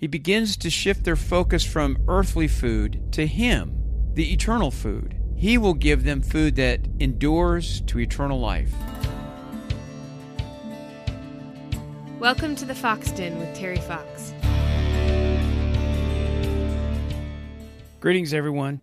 he begins to shift their focus from earthly food to Him, the eternal food. He will give them food that endures to eternal life. Welcome to the Fox Den with Terry Fox. Greetings, everyone.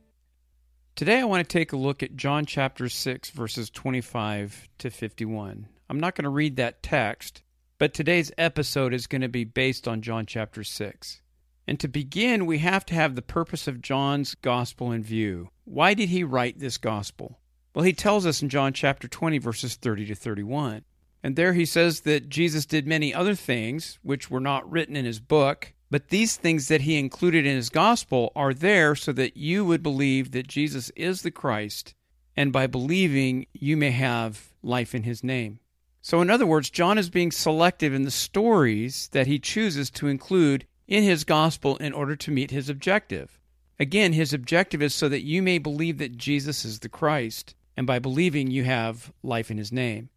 Today I want to take a look at John chapter 6, verses 25 to 51. I'm not going to read that text, but today's episode is going to be based on John chapter 6. And to begin, we have to have the purpose of John's gospel in view. Why did he write this gospel? Well, he tells us in John chapter 20, verses 30 to 31. And there he says that Jesus did many other things which were not written in his book, but these things that he included in his gospel are there so that you would believe that Jesus is the Christ, and by believing, you may have life in his name. So, in other words, John is being selective in the stories that he chooses to include in his gospel in order to meet his objective. Again, his objective is so that you may believe that Jesus is the Christ, and by believing, you have life in his name.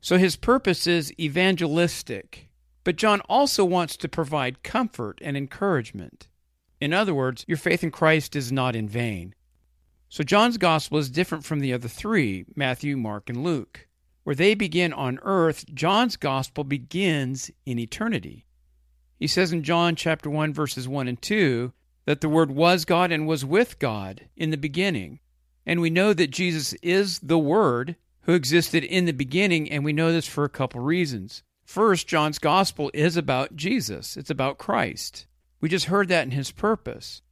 So, his purpose is evangelistic, but John also wants to provide comfort and encouragement. In other words, your faith in Christ is not in vain. So, John's gospel is different from the other three Matthew, Mark, and Luke. Where they begin on earth, John's gospel begins in eternity. He says in John chapter 1 verses 1 and 2 that the word was God and was with God in the beginning. And we know that Jesus is the word who existed in the beginning and we know this for a couple reasons. First, John's gospel is about Jesus. It's about Christ. We just heard that in his purpose.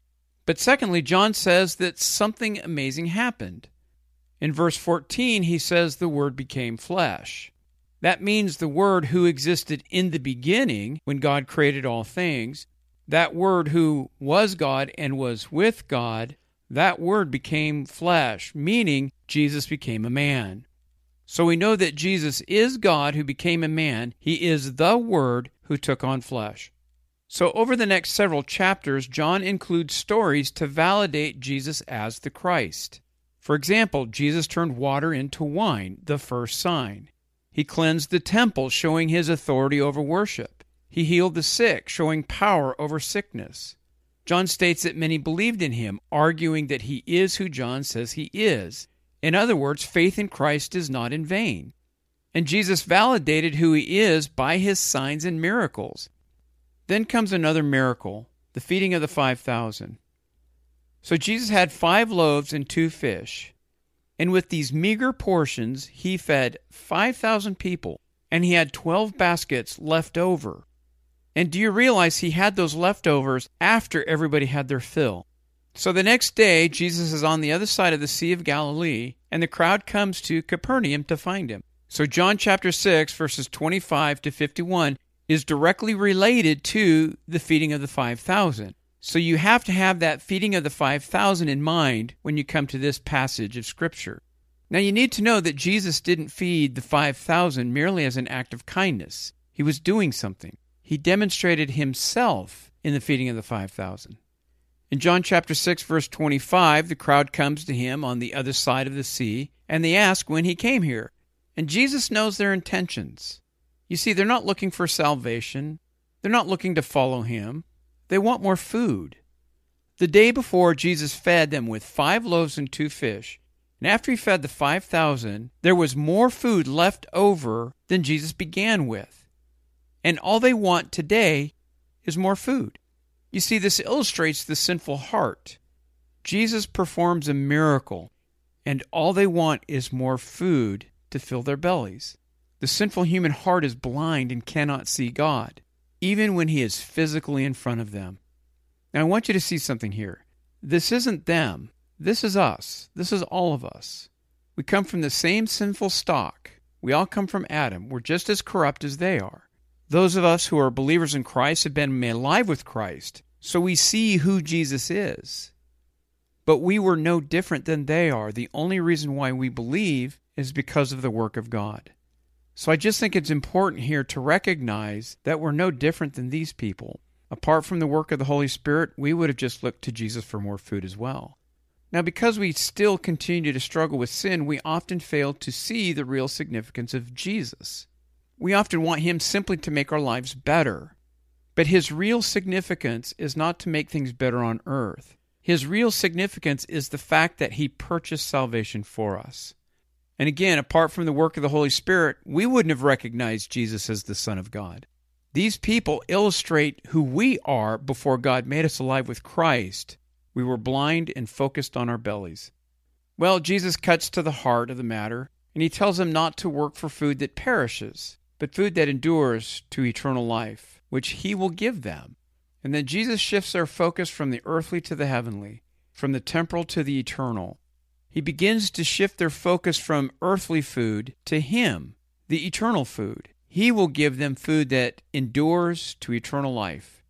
But secondly, John says that something amazing happened. In verse 14, he says the Word became flesh. That means the Word who existed in the beginning when God created all things, that Word who was God and was with God, that Word became flesh, meaning Jesus became a man. So we know that Jesus is God who became a man. He is the Word who took on flesh. So, over the next several chapters, John includes stories to validate Jesus as the Christ. For example, Jesus turned water into wine, the first sign. He cleansed the temple, showing his authority over worship. He healed the sick, showing power over sickness. John states that many believed in him, arguing that he is who John says he is. In other words, faith in Christ is not in vain. And Jesus validated who he is by his signs and miracles. Then comes another miracle the feeding of the 5,000. So Jesus had five loaves and two fish. And with these meager portions, he fed 5,000 people, and he had 12 baskets left over. And do you realize he had those leftovers after everybody had their fill? So the next day, Jesus is on the other side of the Sea of Galilee, and the crowd comes to Capernaum to find him. So John chapter 6, verses 25 to 51, is directly related to the feeding of the 5,000. So you have to have that feeding of the 5,000 in mind when you come to this passage of Scripture. Now you need to know that Jesus didn't feed the 5,000 merely as an act of kindness. He was doing something. He demonstrated himself in the feeding of the 5,000. In John chapter 6 verse 25, the crowd comes to him on the other side of the sea, and they ask when he came here. And Jesus knows their intentions. You see, they're not looking for salvation. They're not looking to follow him. They want more food. The day before, Jesus fed them with five loaves and two fish. And after he fed the 5,000, there was more food left over than Jesus began with. And all they want today is more food. You see, this illustrates the sinful heart. Jesus performs a miracle, and all they want is more food to fill their bellies. The sinful human heart is blind and cannot see God even when he is physically in front of them. Now, I want you to see something here. This isn't them, this is us. This is all of us. We come from the same sinful stock. We all come from Adam. We're just as corrupt as they are. Those of us who are believers in Christ have been made alive with Christ, so we see who Jesus is. But we were no different than they are. The only reason why we believe is because of the work of God. So I just think it's important here to recognize that we're no different than these people. Apart from the work of the Holy Spirit, we would have just looked to Jesus for more food as well. Now, because we still continue to struggle with sin, we often fail to see the real significance of Jesus. We often want Him simply to make our lives better. But his real significance is not to make things better on earth. His real significance is the fact that he purchased salvation for us. And again, apart from the work of the Holy Spirit, we wouldn't have recognized Jesus as the Son of God. These people illustrate who we are before God made us alive with Christ. We were blind and focused on our bellies. Well, Jesus cuts to the heart of the matter, and he tells them not to work for food that perishes, but food that endures to eternal life, which he will give them. And then Jesus shifts their focus from the earthly to the heavenly, from the temporal to the eternal. He begins to shift their focus from earthly food to Him, the eternal food. He will give them food that endures to eternal life.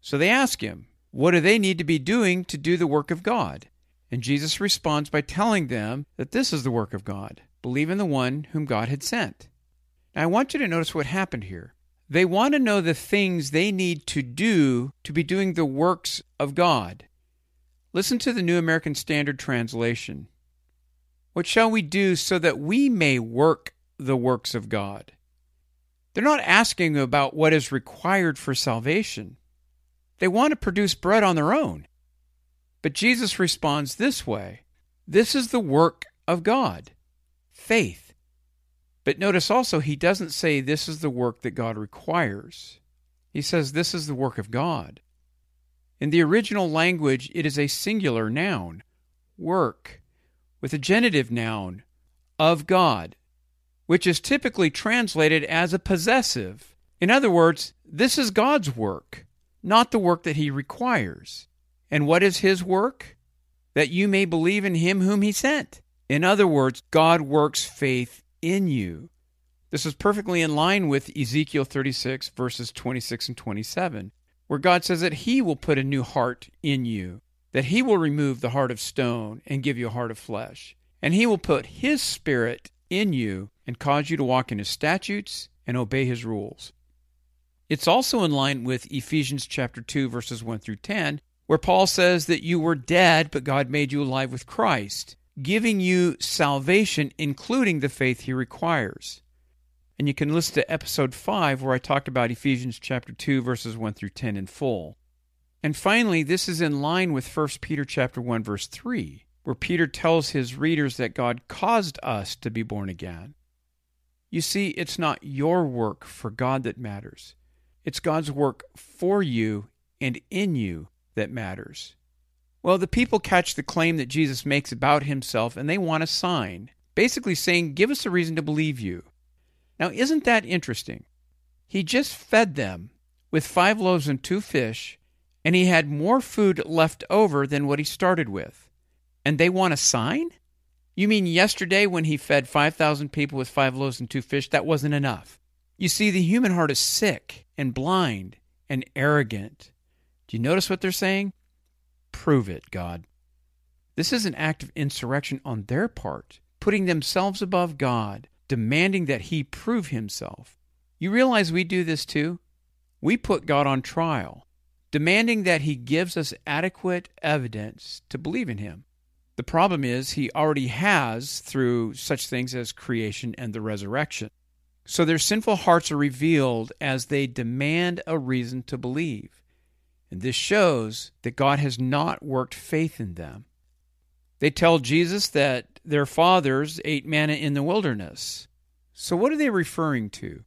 So they ask Him, What do they need to be doing to do the work of God? And Jesus responds by telling them that this is the work of God believe in the one whom God had sent. Now, I want you to notice what happened here. They want to know the things they need to do to be doing the works of God. Listen to the New American Standard Translation. What shall we do so that we may work the works of God? They're not asking about what is required for salvation. They want to produce bread on their own. But Jesus responds this way This is the work of God faith. But notice also, he doesn't say this is the work that God requires. He says this is the work of God. In the original language, it is a singular noun, work, with a genitive noun, of God, which is typically translated as a possessive. In other words, this is God's work, not the work that he requires. And what is his work? That you may believe in him whom he sent. In other words, God works faith in you. This is perfectly in line with Ezekiel 36, verses 26 and 27, where God says that He will put a new heart in you, that He will remove the heart of stone and give you a heart of flesh, and He will put His Spirit in you and cause you to walk in His statutes and obey His rules. It's also in line with Ephesians chapter 2 verses 1 through 10 where Paul says that you were dead but God made you alive with Christ giving you salvation, including the faith he requires. And you can listen to episode 5 where I talked about Ephesians chapter 2 verses 1 through 10 in full. And finally, this is in line with 1 Peter chapter 1 verse 3, where Peter tells his readers that God caused us to be born again. You see, it's not your work for God that matters. It's God's work for you and in you that matters. Well, the people catch the claim that Jesus makes about himself and they want a sign, basically saying, Give us a reason to believe you. Now, isn't that interesting? He just fed them with five loaves and two fish, and he had more food left over than what he started with. And they want a sign? You mean yesterday when he fed 5,000 people with five loaves and two fish, that wasn't enough? You see, the human heart is sick and blind and arrogant. Do you notice what they're saying? Prove it, God. This is an act of insurrection on their part, putting themselves above God, demanding that He prove Himself. You realize we do this too? We put God on trial, demanding that He gives us adequate evidence to believe in Him. The problem is, He already has through such things as creation and the resurrection. So their sinful hearts are revealed as they demand a reason to believe. And this shows that God has not worked faith in them. They tell Jesus that their fathers ate manna in the wilderness. So, what are they referring to?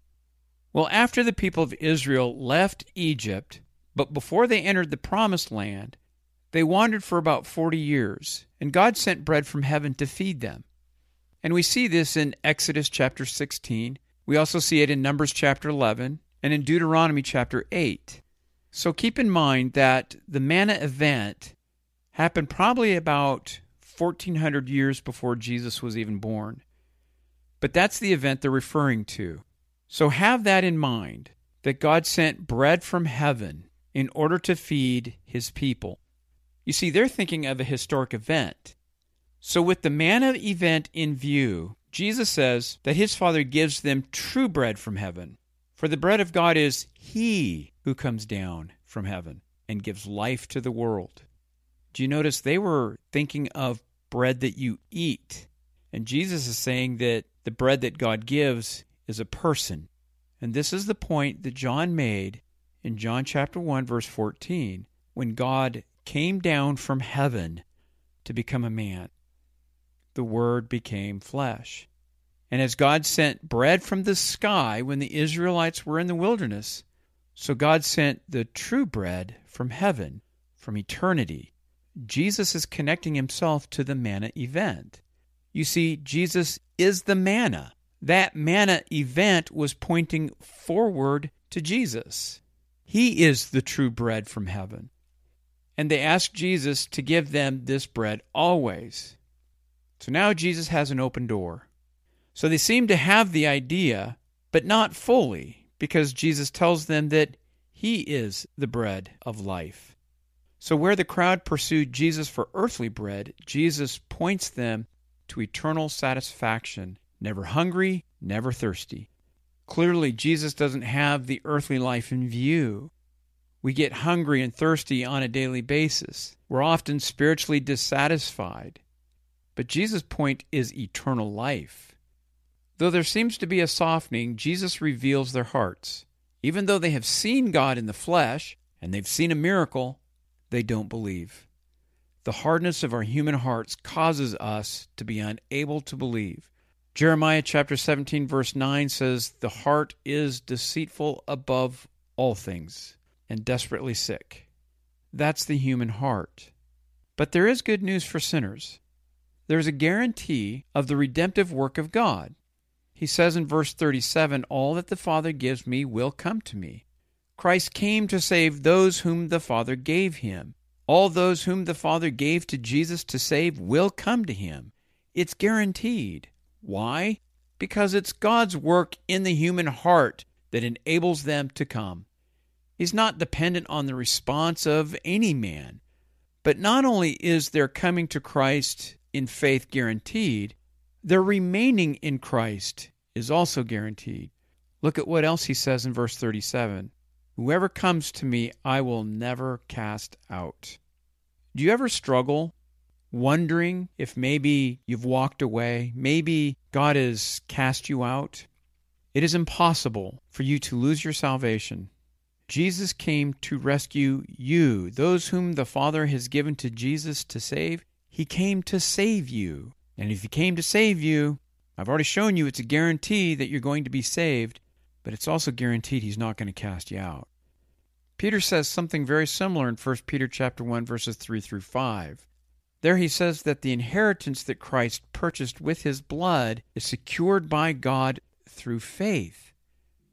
Well, after the people of Israel left Egypt, but before they entered the promised land, they wandered for about 40 years, and God sent bread from heaven to feed them. And we see this in Exodus chapter 16. We also see it in Numbers chapter 11 and in Deuteronomy chapter 8. So keep in mind that the manna event happened probably about 1400 years before Jesus was even born. But that's the event they're referring to. So have that in mind that God sent bread from heaven in order to feed his people. You see, they're thinking of a historic event. So, with the manna event in view, Jesus says that his Father gives them true bread from heaven. For the bread of God is He who comes down from heaven and gives life to the world. Do you notice they were thinking of bread that you eat? And Jesus is saying that the bread that God gives is a person. And this is the point that John made in John chapter 1 verse 14 when God came down from heaven to become a man. The word became flesh. And as God sent bread from the sky when the Israelites were in the wilderness, so God sent the true bread from heaven, from eternity. Jesus is connecting himself to the manna event. You see, Jesus is the manna. That manna event was pointing forward to Jesus. He is the true bread from heaven. And they asked Jesus to give them this bread always. So now Jesus has an open door. So they seem to have the idea, but not fully, because Jesus tells them that He is the bread of life. So where the crowd pursued Jesus for earthly bread, Jesus points them to eternal satisfaction, never hungry, never thirsty. Clearly, Jesus doesn't have the earthly life in view. We get hungry and thirsty on a daily basis. We're often spiritually dissatisfied. But Jesus' point is eternal life. Though there seems to be a softening, Jesus reveals their hearts. Even though they have seen God in the flesh and they've seen a miracle, they don't believe. The hardness of our human hearts causes us to be unable to believe. Jeremiah chapter 17 verse 9 says, "The heart is deceitful above all things and desperately sick." That's the human heart. But there is good news for sinners. There is a guarantee of the redemptive work of God. He says in verse 37 All that the Father gives me will come to me. Christ came to save those whom the Father gave him. All those whom the Father gave to Jesus to save will come to him. It's guaranteed. Why? Because it's God's work in the human heart that enables them to come. He's not dependent on the response of any man. But not only is their coming to Christ in faith guaranteed, their remaining in Christ is also guaranteed. Look at what else he says in verse 37 Whoever comes to me, I will never cast out. Do you ever struggle wondering if maybe you've walked away, maybe God has cast you out? It is impossible for you to lose your salvation. Jesus came to rescue you, those whom the Father has given to Jesus to save. He came to save you. And if He came to save you, I've already shown you it's a guarantee that you're going to be saved, but it's also guaranteed He's not going to cast you out. Peter says something very similar in 1 Peter chapter 1 verses 3 through 5. There he says that the inheritance that Christ purchased with his blood is secured by God through faith.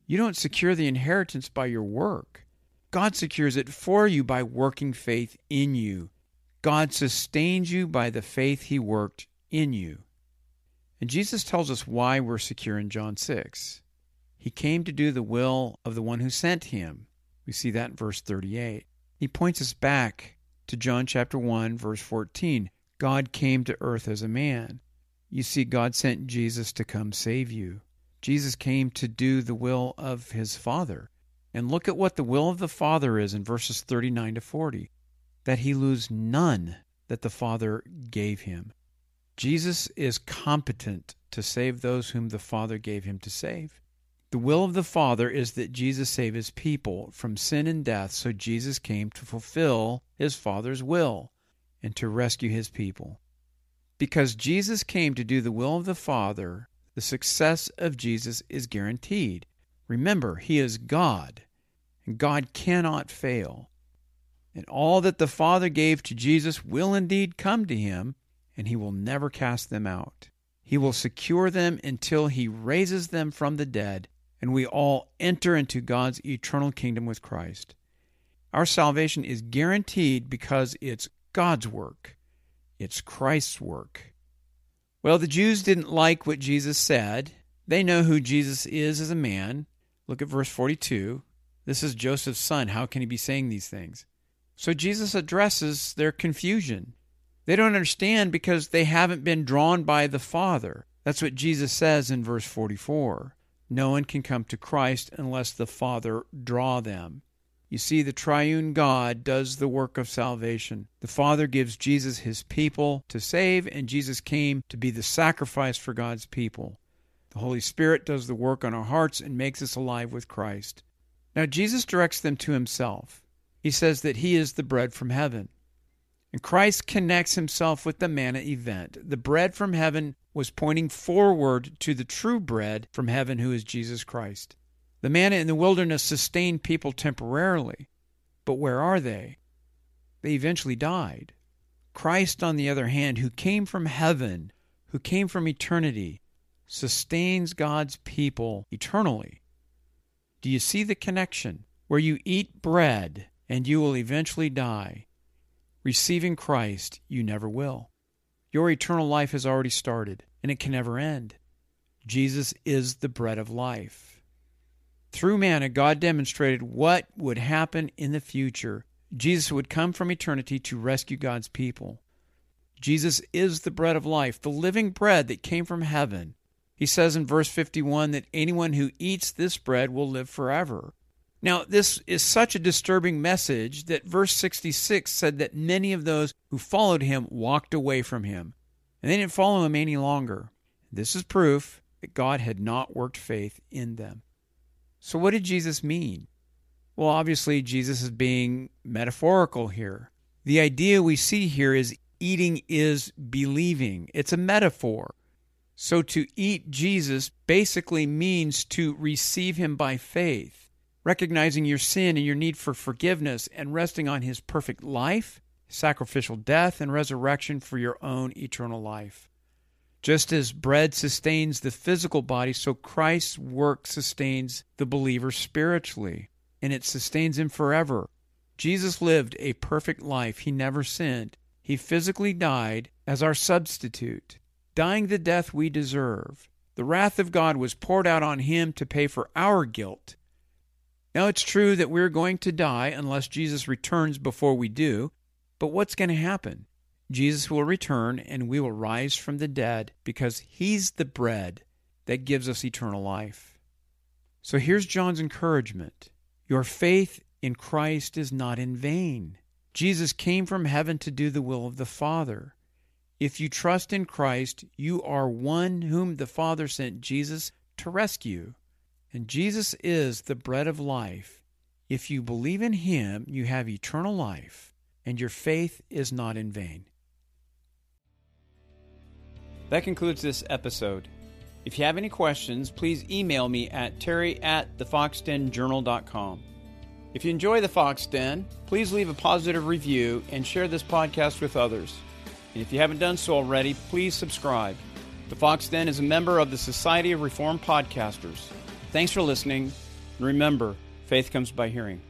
You don't secure the inheritance by your work. God secures it for you by working faith in you. God sustains you by the faith he worked in you. And Jesus tells us why we're secure in John 6. He came to do the will of the one who sent him. We see that in verse 38. He points us back to John chapter 1 verse 14. God came to earth as a man. You see God sent Jesus to come save you. Jesus came to do the will of his Father. And look at what the will of the Father is in verses 39 to 40 that he lose none that the Father gave him. Jesus is competent to save those whom the Father gave him to save. The will of the Father is that Jesus save his people from sin and death, so Jesus came to fulfill his Father's will and to rescue his people. Because Jesus came to do the will of the Father, the success of Jesus is guaranteed. Remember, he is God, and God cannot fail. And all that the Father gave to Jesus will indeed come to him, and he will never cast them out. He will secure them until he raises them from the dead and we all enter into God's eternal kingdom with Christ. Our salvation is guaranteed because it's God's work, it's Christ's work. Well, the Jews didn't like what Jesus said. They know who Jesus is as a man. Look at verse 42. This is Joseph's son. How can he be saying these things? So Jesus addresses their confusion. They don't understand because they haven't been drawn by the Father. That's what Jesus says in verse 44. No one can come to Christ unless the Father draw them. You see, the triune God does the work of salvation. The Father gives Jesus his people to save, and Jesus came to be the sacrifice for God's people. The Holy Spirit does the work on our hearts and makes us alive with Christ. Now, Jesus directs them to himself. He says that he is the bread from heaven. And Christ connects himself with the manna event. The bread from heaven was pointing forward to the true bread from heaven, who is Jesus Christ. The manna in the wilderness sustained people temporarily, but where are they? They eventually died. Christ, on the other hand, who came from heaven, who came from eternity, sustains God's people eternally. Do you see the connection? Where you eat bread and you will eventually die. Receiving Christ, you never will. Your eternal life has already started, and it can never end. Jesus is the bread of life. Through manna, God demonstrated what would happen in the future. Jesus would come from eternity to rescue God's people. Jesus is the bread of life, the living bread that came from heaven. He says in verse 51 that anyone who eats this bread will live forever. Now, this is such a disturbing message that verse 66 said that many of those who followed him walked away from him, and they didn't follow him any longer. This is proof that God had not worked faith in them. So, what did Jesus mean? Well, obviously, Jesus is being metaphorical here. The idea we see here is eating is believing, it's a metaphor. So, to eat Jesus basically means to receive him by faith recognizing your sin and your need for forgiveness, and resting on his perfect life, sacrificial death, and resurrection for your own eternal life. Just as bread sustains the physical body, so Christ's work sustains the believer spiritually, and it sustains him forever. Jesus lived a perfect life. He never sinned. He physically died as our substitute, dying the death we deserve. The wrath of God was poured out on him to pay for our guilt now, it's true that we're going to die unless Jesus returns before we do, but what's going to happen? Jesus will return and we will rise from the dead because he's the bread that gives us eternal life. So here's John's encouragement Your faith in Christ is not in vain. Jesus came from heaven to do the will of the Father. If you trust in Christ, you are one whom the Father sent Jesus to rescue. And Jesus is the bread of life. If you believe in him, you have eternal life, and your faith is not in vain. That concludes this episode. If you have any questions, please email me at terry at thefoxdenjournal.com. If you enjoy the Fox Den, please leave a positive review and share this podcast with others. And if you haven't done so already, please subscribe. The Fox Den is a member of the Society of Reformed Podcasters. Thanks for listening. And remember, faith comes by hearing.